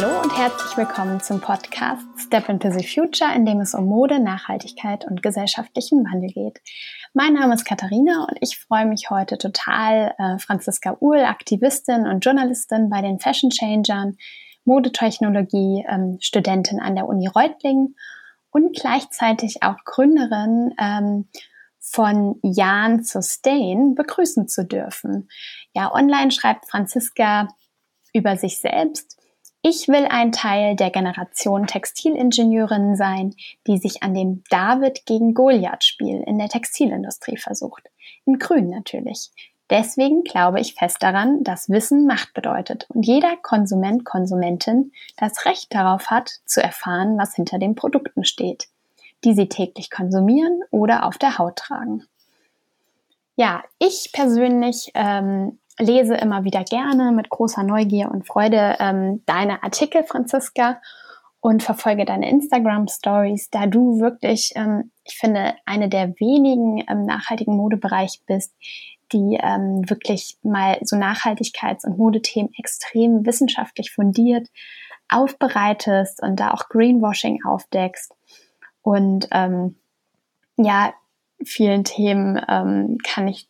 Hallo und herzlich willkommen zum Podcast Step into the Future, in dem es um Mode, Nachhaltigkeit und gesellschaftlichen Wandel geht. Mein Name ist Katharina und ich freue mich heute total, äh, Franziska Uhl, Aktivistin und Journalistin bei den Fashion Changern, Modetechnologie, ähm, Studentin an der Uni Reutlingen und gleichzeitig auch Gründerin ähm, von Jan Sustain begrüßen zu dürfen. Ja, online schreibt Franziska über sich selbst. Ich will ein Teil der Generation Textilingenieurinnen sein, die sich an dem David gegen Goliath Spiel in der Textilindustrie versucht. In Grün natürlich. Deswegen glaube ich fest daran, dass Wissen Macht bedeutet und jeder Konsument, Konsumentin das Recht darauf hat, zu erfahren, was hinter den Produkten steht, die sie täglich konsumieren oder auf der Haut tragen. Ja, ich persönlich ähm, lese immer wieder gerne mit großer Neugier und Freude ähm, deine Artikel, Franziska, und verfolge deine Instagram Stories, da du wirklich, ähm, ich finde, eine der wenigen im nachhaltigen Modebereich bist, die ähm, wirklich mal so Nachhaltigkeits- und Modethemen extrem wissenschaftlich fundiert aufbereitest und da auch Greenwashing aufdeckst. Und ähm, ja, vielen Themen ähm, kann ich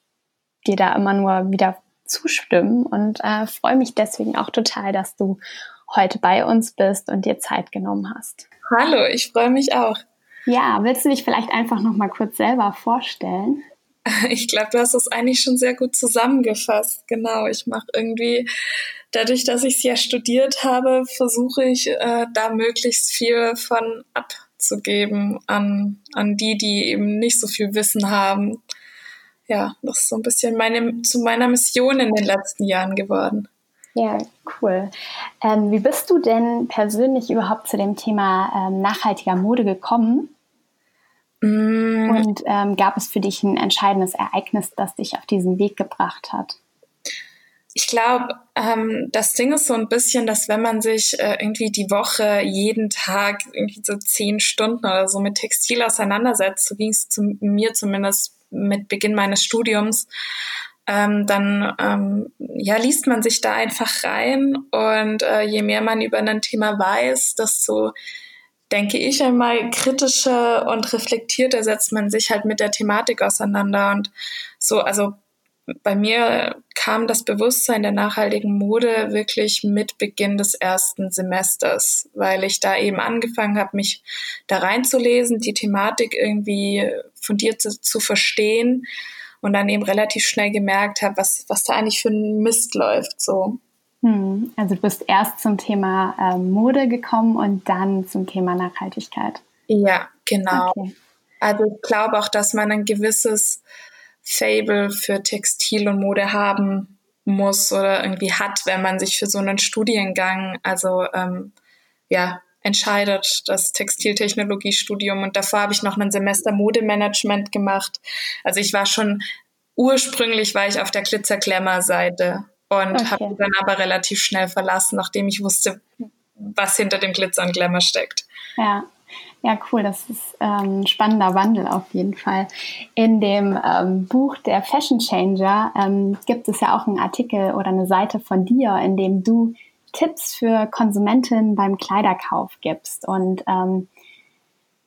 dir da immer nur wieder zustimmen und äh, freue mich deswegen auch total, dass du heute bei uns bist und dir Zeit genommen hast. Hallo, ich freue mich auch. Ja, willst du dich vielleicht einfach noch mal kurz selber vorstellen? Ich glaube, du hast es eigentlich schon sehr gut zusammengefasst. Genau, ich mache irgendwie, dadurch, dass ich es ja studiert habe, versuche ich äh, da möglichst viel von abzugeben an, an die, die eben nicht so viel Wissen haben ja, das ist so ein bisschen meine, zu meiner Mission in den letzten Jahren geworden. Ja, cool. Ähm, wie bist du denn persönlich überhaupt zu dem Thema ähm, nachhaltiger Mode gekommen? Mm. Und ähm, gab es für dich ein entscheidendes Ereignis, das dich auf diesen Weg gebracht hat? Ich glaube, ähm, das Ding ist so ein bisschen, dass wenn man sich äh, irgendwie die Woche jeden Tag irgendwie so zehn Stunden oder so mit Textil auseinandersetzt, so ging es zu mir zumindest mit Beginn meines Studiums, ähm, dann ähm, ja, liest man sich da einfach rein und äh, je mehr man über ein Thema weiß, desto denke ich einmal kritischer und reflektierter setzt man sich halt mit der Thematik auseinander und so, also bei mir kam das Bewusstsein der nachhaltigen Mode wirklich mit Beginn des ersten Semesters, weil ich da eben angefangen habe, mich da reinzulesen, die Thematik irgendwie fundiert zu, zu verstehen und dann eben relativ schnell gemerkt habe, was, was da eigentlich für ein Mist läuft. So. Hm, also du bist erst zum Thema äh, Mode gekommen und dann zum Thema Nachhaltigkeit. Ja, genau. Okay. Also ich glaube auch, dass man ein gewisses Fable für Textil und Mode haben muss oder irgendwie hat, wenn man sich für so einen Studiengang, also ähm, ja, entscheidet, das Textiltechnologiestudium. Und davor habe ich noch ein Semester Modemanagement gemacht. Also ich war schon, ursprünglich war ich auf der Glitzerklemmer-Seite und okay. habe dann aber relativ schnell verlassen, nachdem ich wusste, was hinter dem Glitzer und Glamour steckt. Ja. Ja, cool, das ist ähm, ein spannender Wandel auf jeden Fall. In dem ähm, Buch der Fashion Changer ähm, gibt es ja auch einen Artikel oder eine Seite von dir, in dem du Tipps für Konsumentinnen beim Kleiderkauf gibst. Und ähm,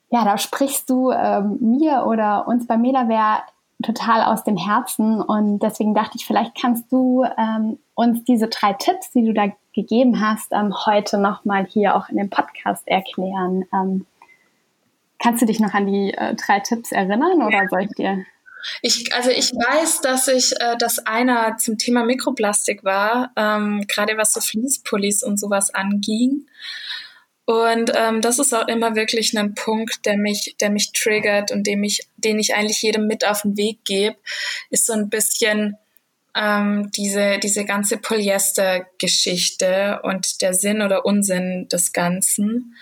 ja, da sprichst du ähm, mir oder uns bei Metawear total aus dem Herzen. Und deswegen dachte ich, vielleicht kannst du ähm, uns diese drei Tipps, die du da gegeben hast, ähm, heute nochmal hier auch in dem Podcast erklären. Ähm, Kannst du dich noch an die äh, drei Tipps erinnern oder soll ich dir? Ich, also ich weiß, dass ich, äh, dass einer zum Thema Mikroplastik war, ähm, gerade was so Fließpullis und sowas anging. Und ähm, das ist auch immer wirklich ein Punkt, der mich, der mich triggert und dem ich, den ich eigentlich jedem mit auf den Weg gebe, ist so ein bisschen ähm, diese, diese ganze Polyester-Geschichte und der Sinn oder Unsinn des Ganzen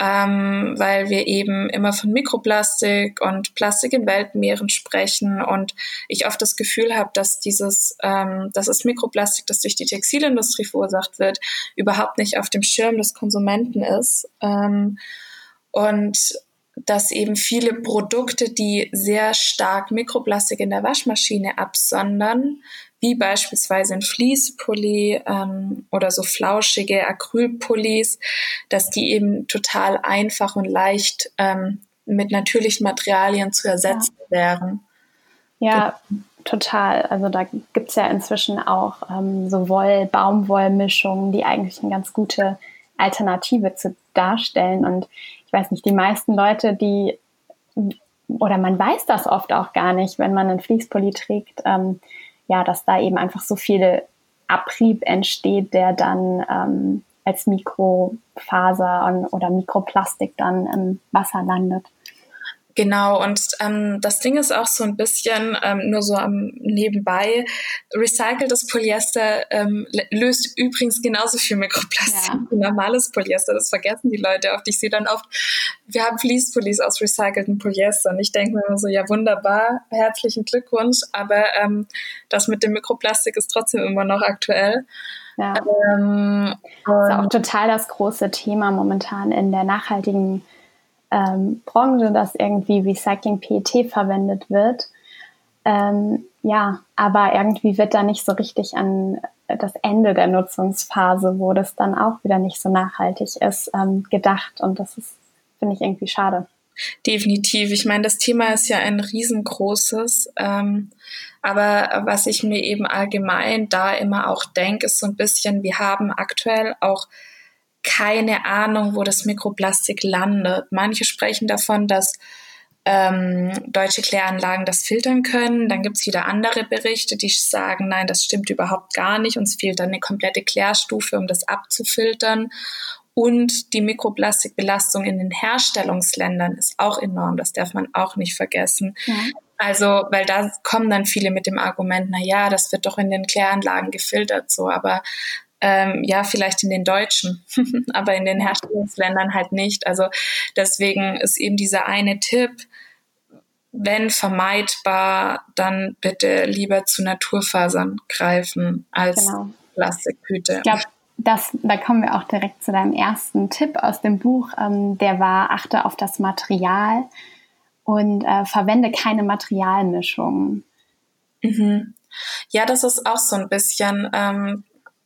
ähm, weil wir eben immer von Mikroplastik und Plastik in Weltmeeren sprechen und ich oft das Gefühl habe, dass dieses, ähm, dass das Mikroplastik, das durch die Textilindustrie verursacht wird, überhaupt nicht auf dem Schirm des Konsumenten ist. Ähm, und dass eben viele Produkte, die sehr stark Mikroplastik in der Waschmaschine absondern, wie beispielsweise ein Fließpulli ähm, oder so flauschige Acrylpullis, dass die eben total einfach und leicht ähm, mit natürlichen Materialien zu ersetzen ja. wären. Ja, total. Also da gibt es ja inzwischen auch ähm, so Woll-Baumwollmischungen, die eigentlich eine ganz gute Alternative zu darstellen. Und ich weiß nicht, die meisten Leute, die oder man weiß das oft auch gar nicht, wenn man einen Fließpulli trägt, ähm, ja, dass da eben einfach so viel Abrieb entsteht, der dann ähm, als Mikrofaser oder Mikroplastik dann im Wasser landet. Genau, und ähm, das Ding ist auch so ein bisschen, ähm, nur so am nebenbei, recyceltes Polyester ähm, löst übrigens genauso viel Mikroplastik ja. wie normales Polyester. Das vergessen die Leute oft. Ich sehe dann oft, wir haben Fließpullis aus recyceltem Polyester. Und ich denke mir immer so, ja wunderbar, herzlichen Glückwunsch, aber ähm, das mit dem Mikroplastik ist trotzdem immer noch aktuell. Ja. Ähm, das ist auch total das große Thema momentan in der nachhaltigen ähm, Branche, dass irgendwie Recycling PET verwendet wird. Ähm, ja, aber irgendwie wird da nicht so richtig an das Ende der Nutzungsphase, wo das dann auch wieder nicht so nachhaltig ist, ähm, gedacht. Und das ist, finde ich, irgendwie schade. Definitiv. Ich meine, das Thema ist ja ein riesengroßes. Ähm, aber was ich mir eben allgemein da immer auch denke, ist so ein bisschen, wir haben aktuell auch keine Ahnung, wo das Mikroplastik landet. Manche sprechen davon, dass ähm, deutsche Kläranlagen das filtern können. Dann gibt's wieder andere Berichte, die sagen, nein, das stimmt überhaupt gar nicht. Uns fehlt dann eine komplette Klärstufe, um das abzufiltern. Und die Mikroplastikbelastung in den Herstellungsländern ist auch enorm. Das darf man auch nicht vergessen. Ja. Also, weil da kommen dann viele mit dem Argument, na ja, das wird doch in den Kläranlagen gefiltert so, aber ähm, ja, vielleicht in den deutschen, aber in den Herstellungsländern halt nicht. Also deswegen ist eben dieser eine Tipp, wenn vermeidbar, dann bitte lieber zu Naturfasern greifen als genau. Plastikhüte. Ich glaube, das, da kommen wir auch direkt zu deinem ersten Tipp aus dem Buch. Ähm, der war, achte auf das Material und äh, verwende keine Materialmischungen. Mhm. Ja, das ist auch so ein bisschen, ähm,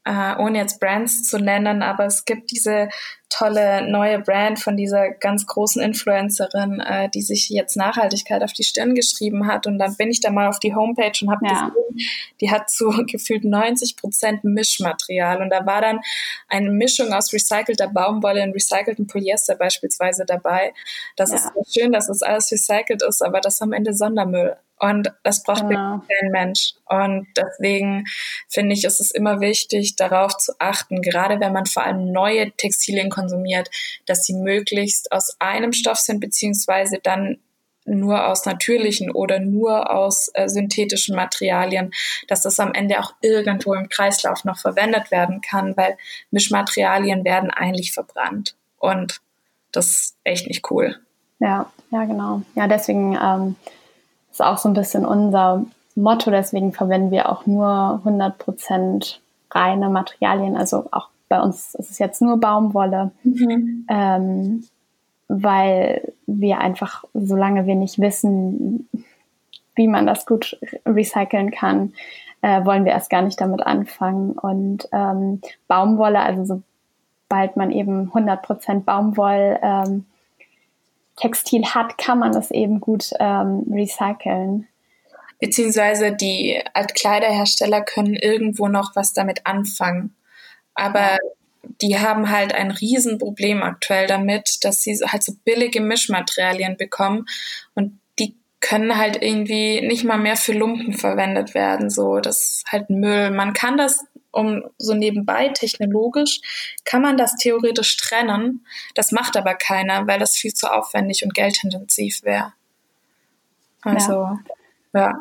äh, ohne jetzt Brands zu nennen, aber es gibt diese tolle neue Brand von dieser ganz großen Influencerin, äh, die sich jetzt Nachhaltigkeit auf die Stirn geschrieben hat. Und dann bin ich da mal auf die Homepage und habe ja. gesehen, die hat so gefühlt 90 Prozent Mischmaterial. Und da war dann eine Mischung aus recycelter Baumwolle und recyceltem Polyester beispielsweise dabei. Das ja. ist schön, dass das alles recycelt ist, aber das am Ende Sondermüll. Und das braucht genau. kein Mensch. Und deswegen finde ich, ist es immer wichtig, darauf zu achten, gerade wenn man vor allem neue Textilien konsumiert, dass sie möglichst aus einem Stoff sind, beziehungsweise dann nur aus natürlichen oder nur aus äh, synthetischen Materialien, dass das am Ende auch irgendwo im Kreislauf noch verwendet werden kann, weil Mischmaterialien werden eigentlich verbrannt. Und das ist echt nicht cool. Ja, ja, genau. Ja, deswegen ähm, ist auch so ein bisschen unser Motto. Deswegen verwenden wir auch nur 100% reine Materialien. Also auch bei uns ist es jetzt nur Baumwolle, mhm. ähm, weil wir einfach, solange wir nicht wissen, wie man das gut recyceln kann, äh, wollen wir erst gar nicht damit anfangen. Und ähm, Baumwolle, also sobald man eben 100% Baumwoll ähm, Textil hat, kann man es eben gut ähm, recyceln. Beziehungsweise die Altkleiderhersteller können irgendwo noch was damit anfangen. Aber die haben halt ein Riesenproblem aktuell damit, dass sie halt so billige Mischmaterialien bekommen und die können halt irgendwie nicht mal mehr für Lumpen verwendet werden. So, das ist halt Müll. Man kann das um so nebenbei technologisch kann man das theoretisch trennen. Das macht aber keiner, weil das viel zu aufwendig und geldintensiv wäre. Also, ja. ja.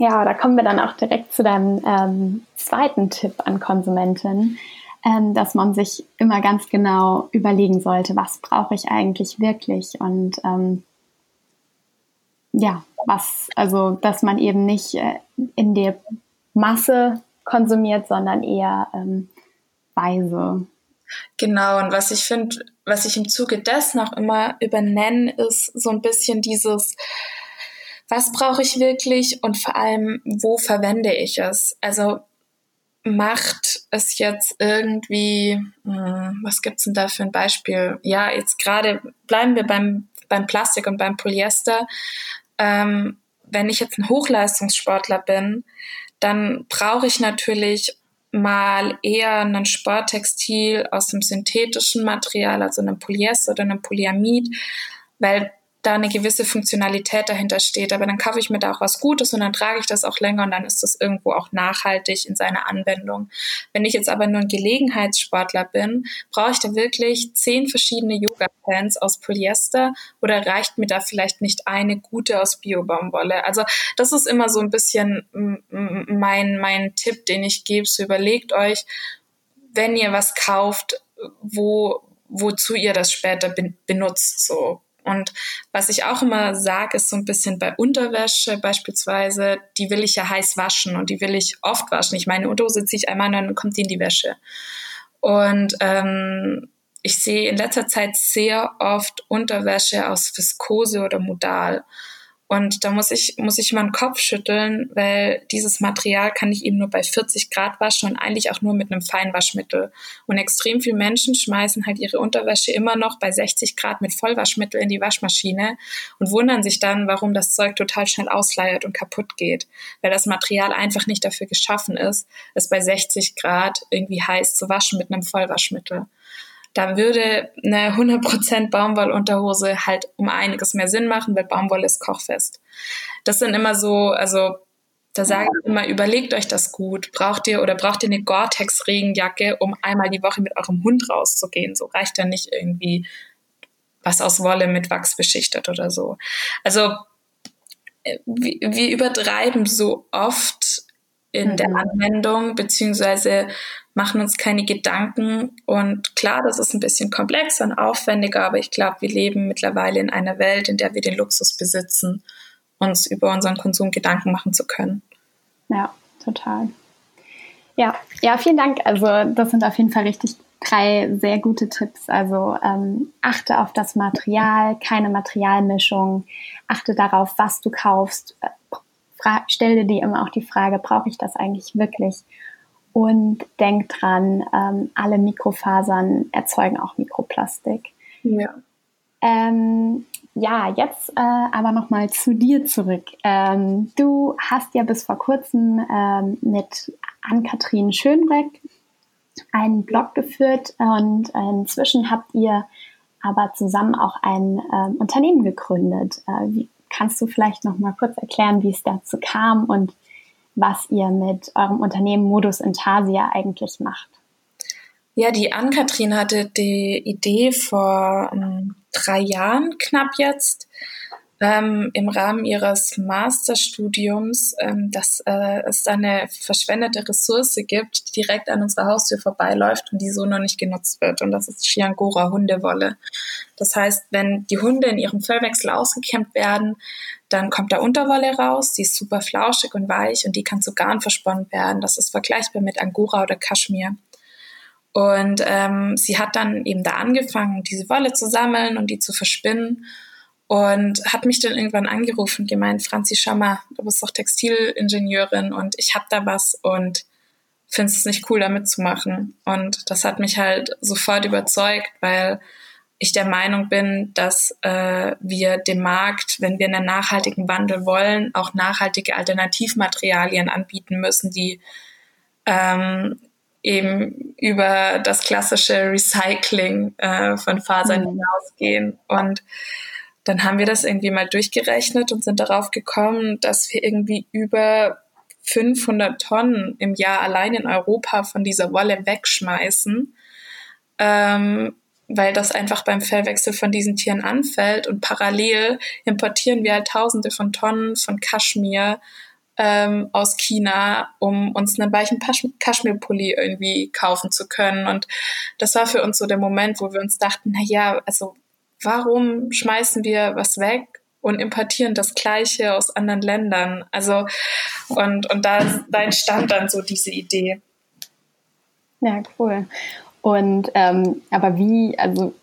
Ja, da kommen wir dann auch direkt zu deinem ähm, zweiten Tipp an Konsumenten, ähm, dass man sich immer ganz genau überlegen sollte, was brauche ich eigentlich wirklich und ähm, ja, was, also dass man eben nicht äh, in der Masse konsumiert, sondern eher ähm, weise. Genau, und was ich finde, was ich im Zuge dessen auch immer übernenne, ist so ein bisschen dieses, was brauche ich wirklich und vor allem, wo verwende ich es? Also macht es jetzt irgendwie, hm, was gibt's denn da für ein Beispiel? Ja, jetzt gerade bleiben wir beim, beim Plastik und beim Polyester. Ähm, wenn ich jetzt ein Hochleistungssportler bin, dann brauche ich natürlich mal eher ein Sporttextil aus dem synthetischen Material, also einem Polyester oder einem Polyamid, weil da eine gewisse Funktionalität dahinter steht. Aber dann kaufe ich mir da auch was Gutes und dann trage ich das auch länger und dann ist das irgendwo auch nachhaltig in seiner Anwendung. Wenn ich jetzt aber nur ein Gelegenheitssportler bin, brauche ich da wirklich zehn verschiedene Yoga-Pants aus Polyester oder reicht mir da vielleicht nicht eine gute aus Biobaumwolle? Also das ist immer so ein bisschen mein, mein Tipp, den ich gebe. So überlegt euch, wenn ihr was kauft, wo, wozu ihr das später benutzt, so und was ich auch immer sage, ist so ein bisschen bei Unterwäsche beispielsweise, die will ich ja heiß waschen und die will ich oft waschen. Ich meine, Unterhose ziehe ich einmal und dann kommt die in die Wäsche. Und ähm, ich sehe in letzter Zeit sehr oft Unterwäsche aus Viskose oder Modal. Und da muss ich, muss ich mal den Kopf schütteln, weil dieses Material kann ich eben nur bei 40 Grad waschen und eigentlich auch nur mit einem Feinwaschmittel. Und extrem viele Menschen schmeißen halt ihre Unterwäsche immer noch bei 60 Grad mit Vollwaschmittel in die Waschmaschine und wundern sich dann, warum das Zeug total schnell ausleiert und kaputt geht. Weil das Material einfach nicht dafür geschaffen ist, es bei 60 Grad irgendwie heiß zu waschen mit einem Vollwaschmittel da würde eine 100% Baumwollunterhose halt um einiges mehr Sinn machen, weil Baumwolle ist kochfest. Das sind immer so, also da sage ich immer, überlegt euch das gut. Braucht ihr oder braucht ihr eine Gore-Tex-Regenjacke, um einmal die Woche mit eurem Hund rauszugehen? So reicht ja nicht irgendwie was aus Wolle mit Wachs beschichtet oder so. Also äh, wir übertreiben so oft in mhm. der Anwendung, beziehungsweise machen uns keine Gedanken. Und klar, das ist ein bisschen komplexer und aufwendiger, aber ich glaube, wir leben mittlerweile in einer Welt, in der wir den Luxus besitzen, uns über unseren Konsum Gedanken machen zu können. Ja, total. Ja, ja, vielen Dank. Also das sind auf jeden Fall richtig drei sehr gute Tipps. Also ähm, achte auf das Material, keine Materialmischung, achte darauf, was du kaufst. Äh, stell dir immer auch die Frage, brauche ich das eigentlich wirklich? Und denk dran, ähm, alle Mikrofasern erzeugen auch Mikroplastik. Ja. Ähm, ja, jetzt äh, aber nochmal zu dir zurück. Ähm, du hast ja bis vor kurzem ähm, mit Ann-Kathrin Schönreck einen Blog geführt und inzwischen habt ihr aber zusammen auch ein äh, Unternehmen gegründet. Äh, wie, kannst du vielleicht nochmal kurz erklären, wie es dazu kam und was ihr mit eurem Unternehmen Modus Intasia eigentlich macht. Ja, die Ann-Kathrin hatte die Idee vor ähm, drei Jahren knapp jetzt ähm, im Rahmen ihres Masterstudiums, ähm, dass äh, es eine verschwendete Ressource gibt, die direkt an unserer Haustür vorbeiläuft und die so noch nicht genutzt wird. Und das ist Chiangora Hundewolle. Das heißt, wenn die Hunde in ihrem Fellwechsel ausgekämmt werden, dann kommt da Unterwolle raus, die ist super flauschig und weich und die kann zu Garn versponnen werden. Das ist vergleichbar mit Angora oder Kaschmir. Und ähm, sie hat dann eben da angefangen, diese Wolle zu sammeln und die zu verspinnen und hat mich dann irgendwann angerufen und gemeint, Franzi, schau mal, du bist doch Textilingenieurin und ich hab da was und findest es nicht cool, da mitzumachen. Und das hat mich halt sofort überzeugt, weil ich der Meinung bin, dass äh, wir dem Markt, wenn wir einen nachhaltigen Wandel wollen, auch nachhaltige Alternativmaterialien anbieten müssen, die ähm, eben über das klassische Recycling äh, von Fasern mhm. hinausgehen. Und dann haben wir das irgendwie mal durchgerechnet und sind darauf gekommen, dass wir irgendwie über 500 Tonnen im Jahr allein in Europa von dieser Wolle wegschmeißen. Ähm, weil das einfach beim Fellwechsel von diesen Tieren anfällt. Und parallel importieren wir halt Tausende von Tonnen von Kaschmir ähm, aus China, um uns einen weichen Kaschmirpulli irgendwie kaufen zu können. Und das war für uns so der Moment, wo wir uns dachten, na ja, also warum schmeißen wir was weg und importieren das Gleiche aus anderen Ländern? Also und und da, da entstand dann so diese Idee. Ja, cool. Und ähm, aber wie, also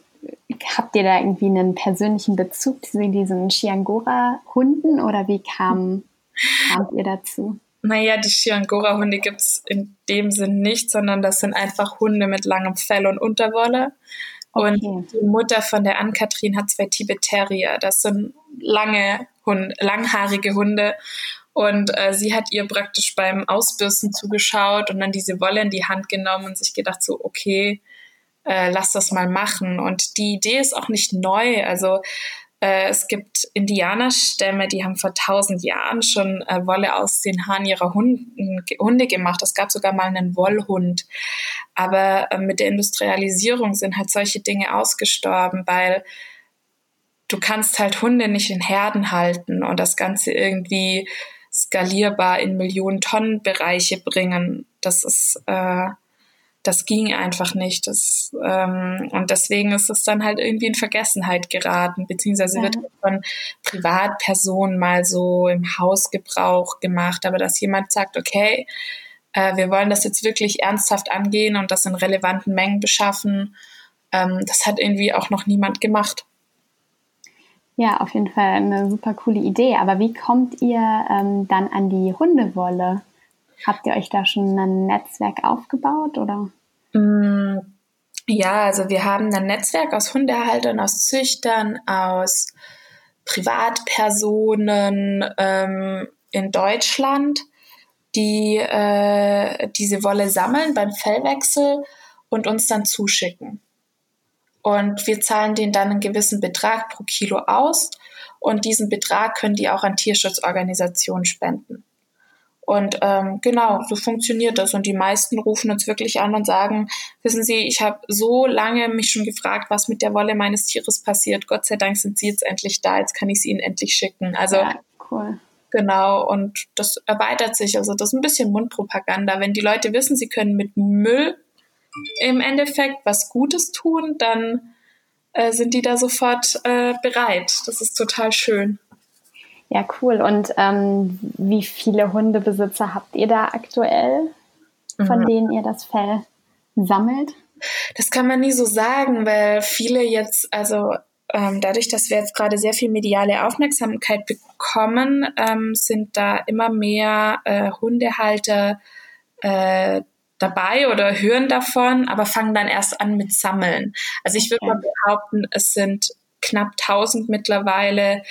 habt ihr da irgendwie einen persönlichen Bezug zu diesen Chiangora-Hunden oder wie kam, kamt ihr dazu? Naja, die Chiangora-Hunde gibt es in dem Sinn nicht, sondern das sind einfach Hunde mit langem Fell und Unterwolle. Okay. Und die Mutter von der Ann-Kathrin hat zwei Tibet-Terrier. Das sind lange Hunde, langhaarige Hunde. Und äh, sie hat ihr praktisch beim Ausbürsten zugeschaut und dann diese Wolle in die Hand genommen und sich gedacht so, okay, äh, lass das mal machen. Und die Idee ist auch nicht neu. Also äh, es gibt Indianerstämme, die haben vor tausend Jahren schon äh, Wolle aus den Haaren ihrer Hunden, Hunde gemacht. Es gab sogar mal einen Wollhund. Aber äh, mit der Industrialisierung sind halt solche Dinge ausgestorben, weil du kannst halt Hunde nicht in Herden halten und das Ganze irgendwie skalierbar in Millionen Tonnen Bereiche bringen. Das ist äh, das ging einfach nicht. Das, ähm, und deswegen ist es dann halt irgendwie in Vergessenheit geraten, beziehungsweise ja. wird von Privatpersonen mal so im Hausgebrauch gemacht, aber dass jemand sagt, okay, äh, wir wollen das jetzt wirklich ernsthaft angehen und das in relevanten Mengen beschaffen, ähm, das hat irgendwie auch noch niemand gemacht. Ja, auf jeden Fall eine super coole Idee. Aber wie kommt ihr ähm, dann an die Hundewolle? Habt ihr euch da schon ein Netzwerk aufgebaut oder? Mm, ja, also wir haben ein Netzwerk aus Hundehaltern, aus Züchtern, aus Privatpersonen ähm, in Deutschland, die äh, diese Wolle sammeln beim Fellwechsel und uns dann zuschicken. Und wir zahlen denen dann einen gewissen Betrag pro Kilo aus und diesen Betrag können die auch an Tierschutzorganisationen spenden. Und ähm, genau, so funktioniert das. Und die meisten rufen uns wirklich an und sagen, wissen Sie, ich habe so lange mich schon gefragt, was mit der Wolle meines Tieres passiert. Gott sei Dank sind Sie jetzt endlich da, jetzt kann ich sie Ihnen endlich schicken. Also ja, cool. Genau, und das erweitert sich. Also das ist ein bisschen Mundpropaganda. Wenn die Leute wissen, sie können mit Müll im Endeffekt was Gutes tun, dann äh, sind die da sofort äh, bereit. Das ist total schön. Ja, cool. Und ähm, wie viele Hundebesitzer habt ihr da aktuell, von mhm. denen ihr das Fell sammelt? Das kann man nie so sagen, weil viele jetzt, also ähm, dadurch, dass wir jetzt gerade sehr viel mediale Aufmerksamkeit bekommen, ähm, sind da immer mehr äh, Hundehalter äh, dabei oder hören davon, aber fangen dann erst an mit Sammeln. Also ich würde mal behaupten, es sind knapp 1000 mittlerweile,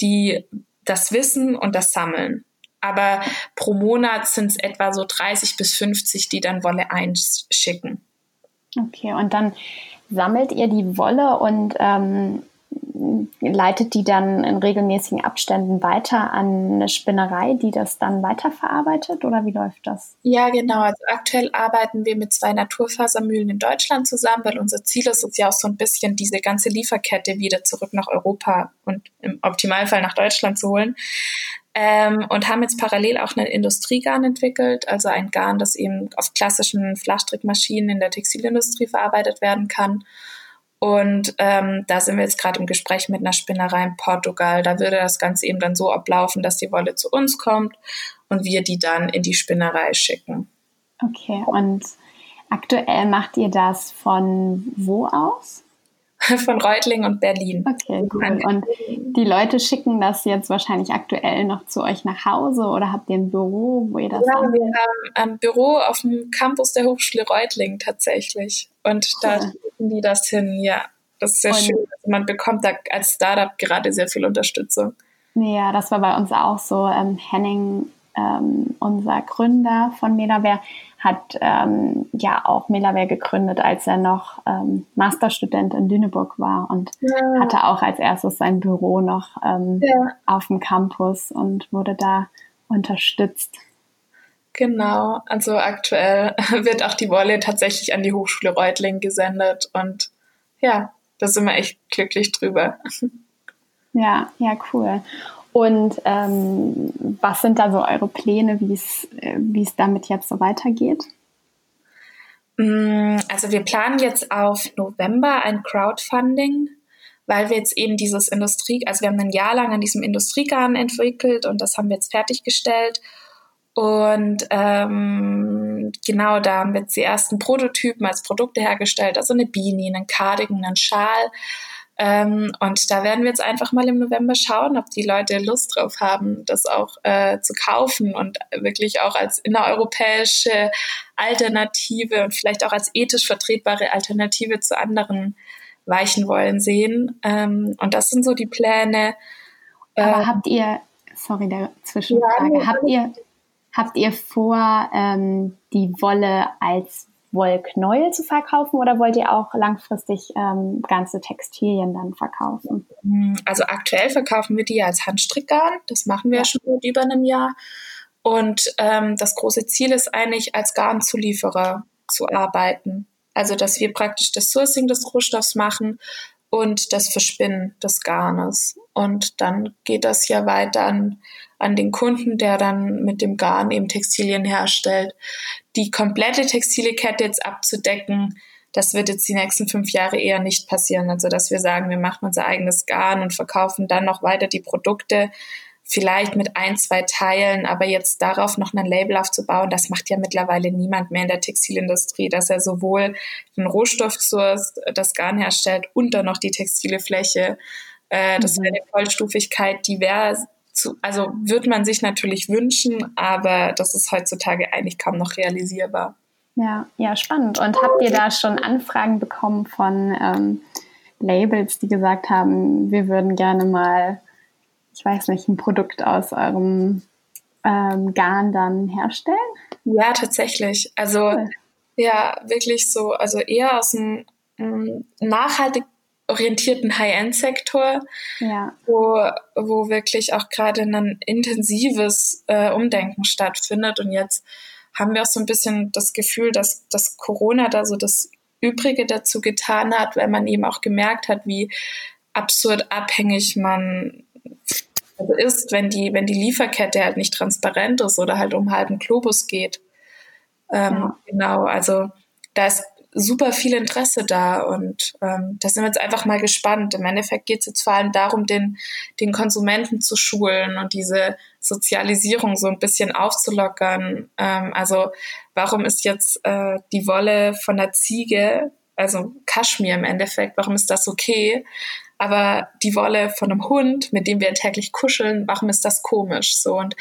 die das Wissen und das Sammeln. Aber pro Monat sind es etwa so 30 bis 50, die dann Wolle einschicken. Okay, und dann sammelt ihr die Wolle und ähm, leitet die dann in regelmäßigen Abständen weiter an eine Spinnerei, die das dann weiterverarbeitet oder wie läuft das? Ja, genau. Also aktuell arbeiten wir mit zwei Naturfasermühlen in Deutschland zusammen, weil unser Ziel ist es ja auch so ein bisschen, diese ganze Lieferkette wieder zurück nach Europa und im Optimalfall nach Deutschland zu holen. Ähm, und haben jetzt parallel auch einen Industriegarn entwickelt, also ein Garn, das eben auf klassischen Flachstrickmaschinen in der Textilindustrie verarbeitet werden kann und ähm, da sind wir jetzt gerade im Gespräch mit einer Spinnerei in Portugal. Da würde das Ganze eben dann so ablaufen, dass die Wolle zu uns kommt und wir die dann in die Spinnerei schicken. Okay, und aktuell macht ihr das von wo aus? von Reutling und Berlin. Okay, cool. Und die Leute schicken das jetzt wahrscheinlich aktuell noch zu euch nach Hause oder habt ihr ein Büro, wo ihr das Ja, wir haben ein Büro auf dem Campus der Hochschule Reutling tatsächlich. Und cool. da schicken die das hin, ja. Das ist sehr und schön. Also man bekommt da als Startup gerade sehr viel Unterstützung. Ja, das war bei uns auch so. Ähm, Henning, ähm, unser Gründer von Melaware, hat ähm, ja auch Melaware gegründet, als er noch ähm, Masterstudent in Lüneburg war und ja. hatte auch als erstes sein Büro noch ähm, ja. auf dem Campus und wurde da unterstützt. Genau, also aktuell wird auch die Wolle tatsächlich an die Hochschule Reutling gesendet und ja, da sind wir echt glücklich drüber. Ja, ja, cool. Und ähm, was sind da so eure Pläne, wie es damit jetzt so weitergeht? Mm, also wir planen jetzt auf November ein Crowdfunding, weil wir jetzt eben dieses Industrie, also wir haben ein Jahr lang an diesem Industriegarn entwickelt und das haben wir jetzt fertiggestellt. Und ähm, genau da haben wir jetzt die ersten Prototypen als Produkte hergestellt, also eine Beanie, einen Cardigan, einen Schal Ähm, und da werden wir jetzt einfach mal im November schauen, ob die Leute Lust drauf haben, das auch äh, zu kaufen und wirklich auch als innereuropäische Alternative und vielleicht auch als ethisch vertretbare Alternative zu anderen weichen wollen sehen. Ähm, und das sind so die Pläne. Aber äh, habt ihr, sorry, der Zwischenfrage, ja, habt ihr, habt ihr vor, ähm, die Wolle als Wollknäuel zu verkaufen oder wollt ihr auch langfristig ähm, ganze Textilien dann verkaufen? Hm, also aktuell verkaufen wir die als Handstrickgarn. Das machen wir ja. schon seit über einem Jahr. Und ähm, das große Ziel ist eigentlich, als Garnzulieferer zu arbeiten. Also, dass wir praktisch das Sourcing des Rohstoffs machen und das Verspinnen des Garnes. Und dann geht das ja weiter an, an den Kunden, der dann mit dem Garn eben Textilien herstellt. Die komplette textile Kette jetzt abzudecken, das wird jetzt die nächsten fünf Jahre eher nicht passieren. Also, dass wir sagen, wir machen unser eigenes Garn und verkaufen dann noch weiter die Produkte vielleicht mit ein, zwei Teilen, aber jetzt darauf noch ein Label aufzubauen, das macht ja mittlerweile niemand mehr in der Textilindustrie, dass er sowohl den Rohstoffsource, das Garn herstellt und dann noch die textile Fläche. Äh, das wäre mhm. eine Vollstufigkeit, die wäre zu, also würde man sich natürlich wünschen, aber das ist heutzutage eigentlich kaum noch realisierbar. Ja, ja, spannend. Und habt ihr da schon Anfragen bekommen von ähm, Labels, die gesagt haben, wir würden gerne mal ich weiß nicht, ein Produkt aus eurem ähm, Garn dann herstellen? Ja, tatsächlich. Also cool. ja, wirklich so, also eher aus einem ähm, nachhaltig orientierten High-End-Sektor, ja. wo, wo wirklich auch gerade ein intensives äh, Umdenken stattfindet. Und jetzt haben wir auch so ein bisschen das Gefühl, dass, dass Corona da so das Übrige dazu getan hat, weil man eben auch gemerkt hat, wie absurd abhängig man ist, wenn die, wenn die Lieferkette halt nicht transparent ist oder halt um halben Globus geht. Ähm, ja. Genau, also da ist super viel Interesse da und ähm, da sind wir jetzt einfach mal gespannt. Im Endeffekt geht es jetzt vor allem darum, den, den Konsumenten zu schulen und diese Sozialisierung so ein bisschen aufzulockern. Ähm, also warum ist jetzt äh, die Wolle von der Ziege, also Kaschmir im Endeffekt, warum ist das okay? aber die Wolle von einem Hund, mit dem wir täglich kuscheln, warum ist das komisch? So und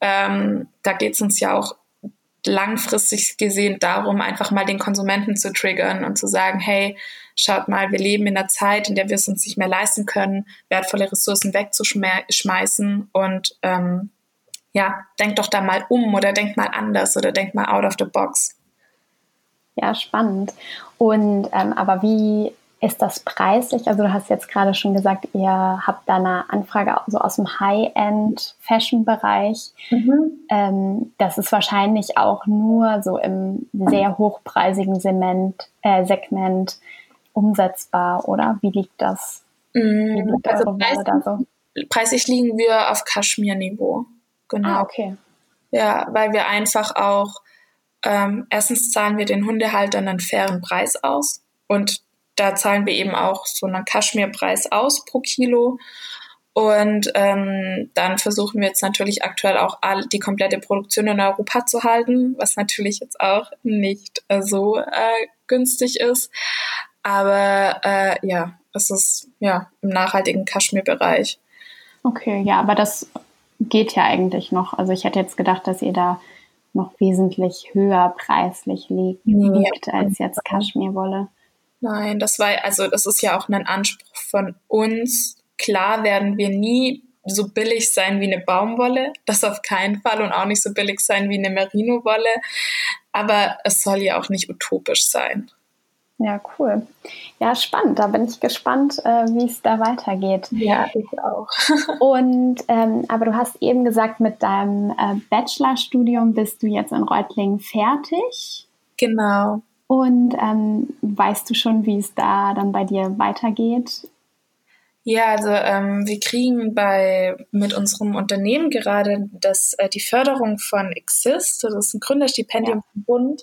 ähm, da geht es uns ja auch langfristig gesehen darum, einfach mal den Konsumenten zu triggern und zu sagen, hey, schaut mal, wir leben in einer Zeit, in der wir es uns nicht mehr leisten können, wertvolle Ressourcen wegzuschmeißen und ähm, ja, denkt doch da mal um oder denkt mal anders oder denkt mal out of the box. Ja, spannend. Und ähm, aber wie ist das preislich? Also du hast jetzt gerade schon gesagt, ihr habt da eine Anfrage so aus dem High-End-Fashion-Bereich. Mhm. Ähm, das ist wahrscheinlich auch nur so im sehr hochpreisigen Segment, äh, Segment umsetzbar, oder? Wie liegt das? Mhm. Wie liegt also Preis, da so? preislich liegen wir auf Kaschmir-Niveau. Genau. Ah, okay. Ja, weil wir einfach auch, ähm, erstens zahlen wir den Hundehaltern einen fairen Preis aus und da zahlen wir eben auch so einen Kaschmirpreis aus pro Kilo. Und ähm, dann versuchen wir jetzt natürlich aktuell auch all, die komplette Produktion in Europa zu halten, was natürlich jetzt auch nicht äh, so äh, günstig ist. Aber äh, ja, es ist ja im nachhaltigen Kaschmir-Bereich. Okay, ja, aber das geht ja eigentlich noch. Also ich hätte jetzt gedacht, dass ihr da noch wesentlich höher preislich liegt, liegt als jetzt Kaschmirwolle. Nein, das war, also das ist ja auch ein Anspruch von uns. Klar werden wir nie so billig sein wie eine Baumwolle, das auf keinen Fall und auch nicht so billig sein wie eine Merino-Wolle, aber es soll ja auch nicht utopisch sein. Ja, cool. Ja, spannend. Da bin ich gespannt, äh, wie es da weitergeht. Ja, ich auch. Und ähm, aber du hast eben gesagt, mit deinem äh, Bachelorstudium bist du jetzt in Reutlingen fertig. Genau. Und ähm, weißt du schon, wie es da dann bei dir weitergeht? Ja, also ähm, wir kriegen bei mit unserem Unternehmen gerade das, äh, die Förderung von Exist, das ist ein Gründerstipendium ja. vom Bund.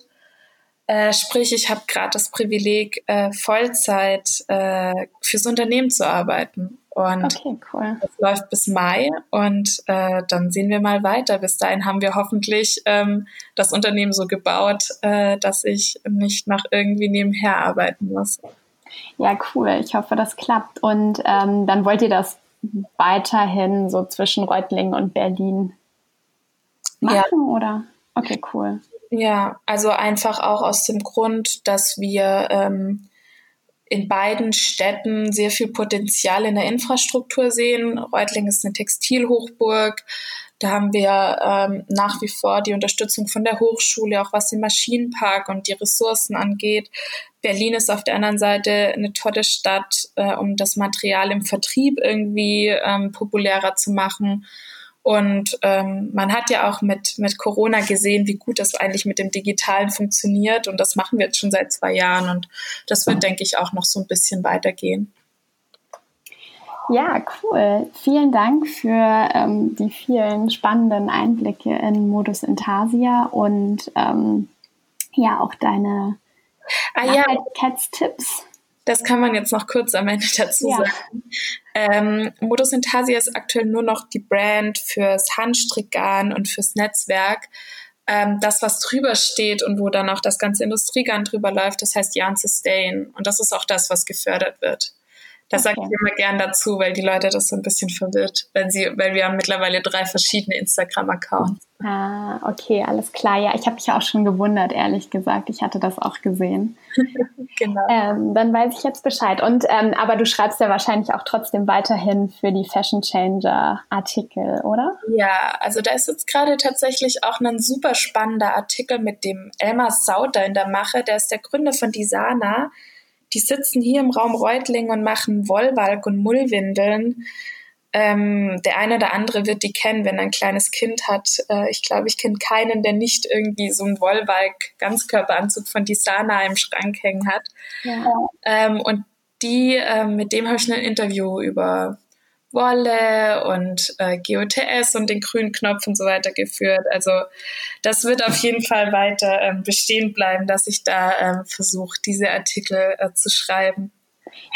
Äh, sprich, ich habe gerade das Privileg, äh, Vollzeit äh, fürs Unternehmen zu arbeiten. Und okay, cool. das läuft bis Mai und äh, dann sehen wir mal weiter. Bis dahin haben wir hoffentlich ähm, das Unternehmen so gebaut, äh, dass ich nicht noch irgendwie nebenher arbeiten muss. Ja, cool. Ich hoffe, das klappt. Und ähm, dann wollt ihr das weiterhin so zwischen Reutlingen und Berlin machen, ja. oder? Okay, cool. Ja, also einfach auch aus dem Grund, dass wir ähm, in beiden Städten sehr viel Potenzial in der Infrastruktur sehen. Reutling ist eine Textilhochburg. Da haben wir ähm, nach wie vor die Unterstützung von der Hochschule, auch was den Maschinenpark und die Ressourcen angeht. Berlin ist auf der anderen Seite eine tolle Stadt, äh, um das Material im Vertrieb irgendwie ähm, populärer zu machen. Und ähm, man hat ja auch mit, mit Corona gesehen, wie gut das eigentlich mit dem Digitalen funktioniert. Und das machen wir jetzt schon seit zwei Jahren. Und das wird, denke ich, auch noch so ein bisschen weitergehen. Ja, cool. Vielen Dank für ähm, die vielen spannenden Einblicke in Modus Intasia und ähm, ja auch deine ah, Nachhaltigkeitstipps. Das kann man jetzt noch kurz am Ende dazu ja. sagen. Ähm, Modus Intasia ist aktuell nur noch die Brand fürs Handstrickgarn und fürs Netzwerk. Ähm, das, was drüber steht und wo dann auch das ganze Industriegarn drüber läuft, das heißt Yarn Sustain. Und das ist auch das, was gefördert wird. Das okay. sage ich immer gern dazu, weil die Leute das so ein bisschen verwirrt, wenn sie, weil wir haben mittlerweile drei verschiedene Instagram-Accounts. Ah, okay, alles klar. Ja, ich habe mich auch schon gewundert, ehrlich gesagt. Ich hatte das auch gesehen. genau. Ähm, dann weiß ich jetzt Bescheid. Und ähm, aber du schreibst ja wahrscheinlich auch trotzdem weiterhin für die Fashion Changer Artikel, oder? Ja, also da ist jetzt gerade tatsächlich auch ein super spannender Artikel mit dem Elmar Sauter in der Mache. Der ist der Gründer von Disana die sitzen hier im Raum Reutling und machen Wollwalk und Mullwindeln. Ähm, der eine oder andere wird die kennen, wenn er ein kleines Kind hat. Äh, ich glaube, ich kenne keinen, der nicht irgendwie so einen Wollwalk-Ganzkörperanzug von Disana im Schrank hängen hat. Ja. Ähm, und die, äh, mit dem habe ich ein Interview über Wolle und äh, GOTS und den grünen Knopf und so weiter geführt. Also das wird auf jeden Fall weiter ähm, bestehen bleiben, dass ich da ähm, versuche, diese Artikel äh, zu schreiben.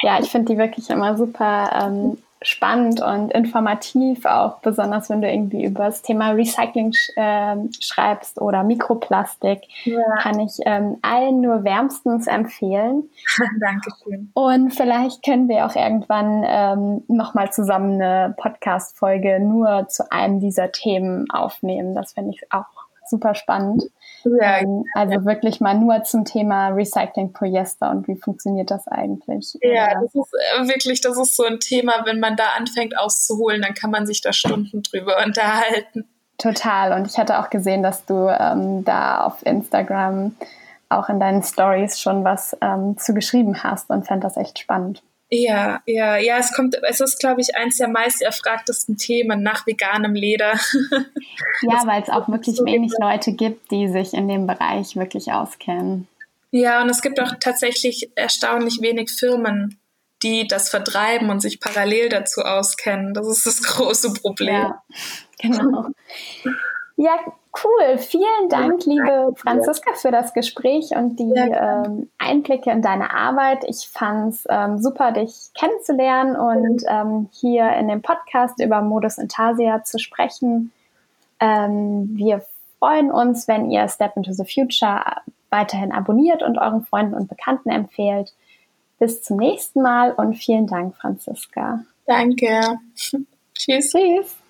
Ja, ich finde die wirklich immer super ähm, spannend und informativ, auch besonders wenn du irgendwie über das Thema Recycling sch äh, schreibst oder Mikroplastik, ja. kann ich ähm, allen nur wärmstens empfehlen. Dankeschön. Und vielleicht können wir auch irgendwann ähm, nochmal zusammen eine Podcast-Folge nur zu einem dieser Themen aufnehmen. Das finde ich auch super spannend. Ähm, also wirklich mal nur zum Thema Recycling Polyester und wie funktioniert das eigentlich? Ja, das ist äh, wirklich, das ist so ein Thema, wenn man da anfängt auszuholen, dann kann man sich da Stunden drüber unterhalten. Total. Und ich hatte auch gesehen, dass du ähm, da auf Instagram auch in deinen Stories schon was ähm, zu geschrieben hast und fand das echt spannend. Ja, ja, ja, es kommt, es ist, glaube ich, eins der meist erfragtesten Themen nach veganem Leder. ja, weil es auch wirklich so wenig Leute gibt, die sich in dem Bereich wirklich auskennen. Ja, und es gibt auch tatsächlich erstaunlich wenig Firmen, die das vertreiben und sich parallel dazu auskennen. Das ist das große Problem. Ja, genau. Ja, cool. Vielen Dank, liebe Franziska, für das Gespräch und die ähm, Einblicke in deine Arbeit. Ich fand es ähm, super, dich kennenzulernen und ähm, hier in dem Podcast über Modus Intasia zu sprechen. Ähm, wir freuen uns, wenn ihr Step into the Future weiterhin abonniert und euren Freunden und Bekannten empfehlt. Bis zum nächsten Mal und vielen Dank, Franziska. Danke. Tschüss. Tschüss.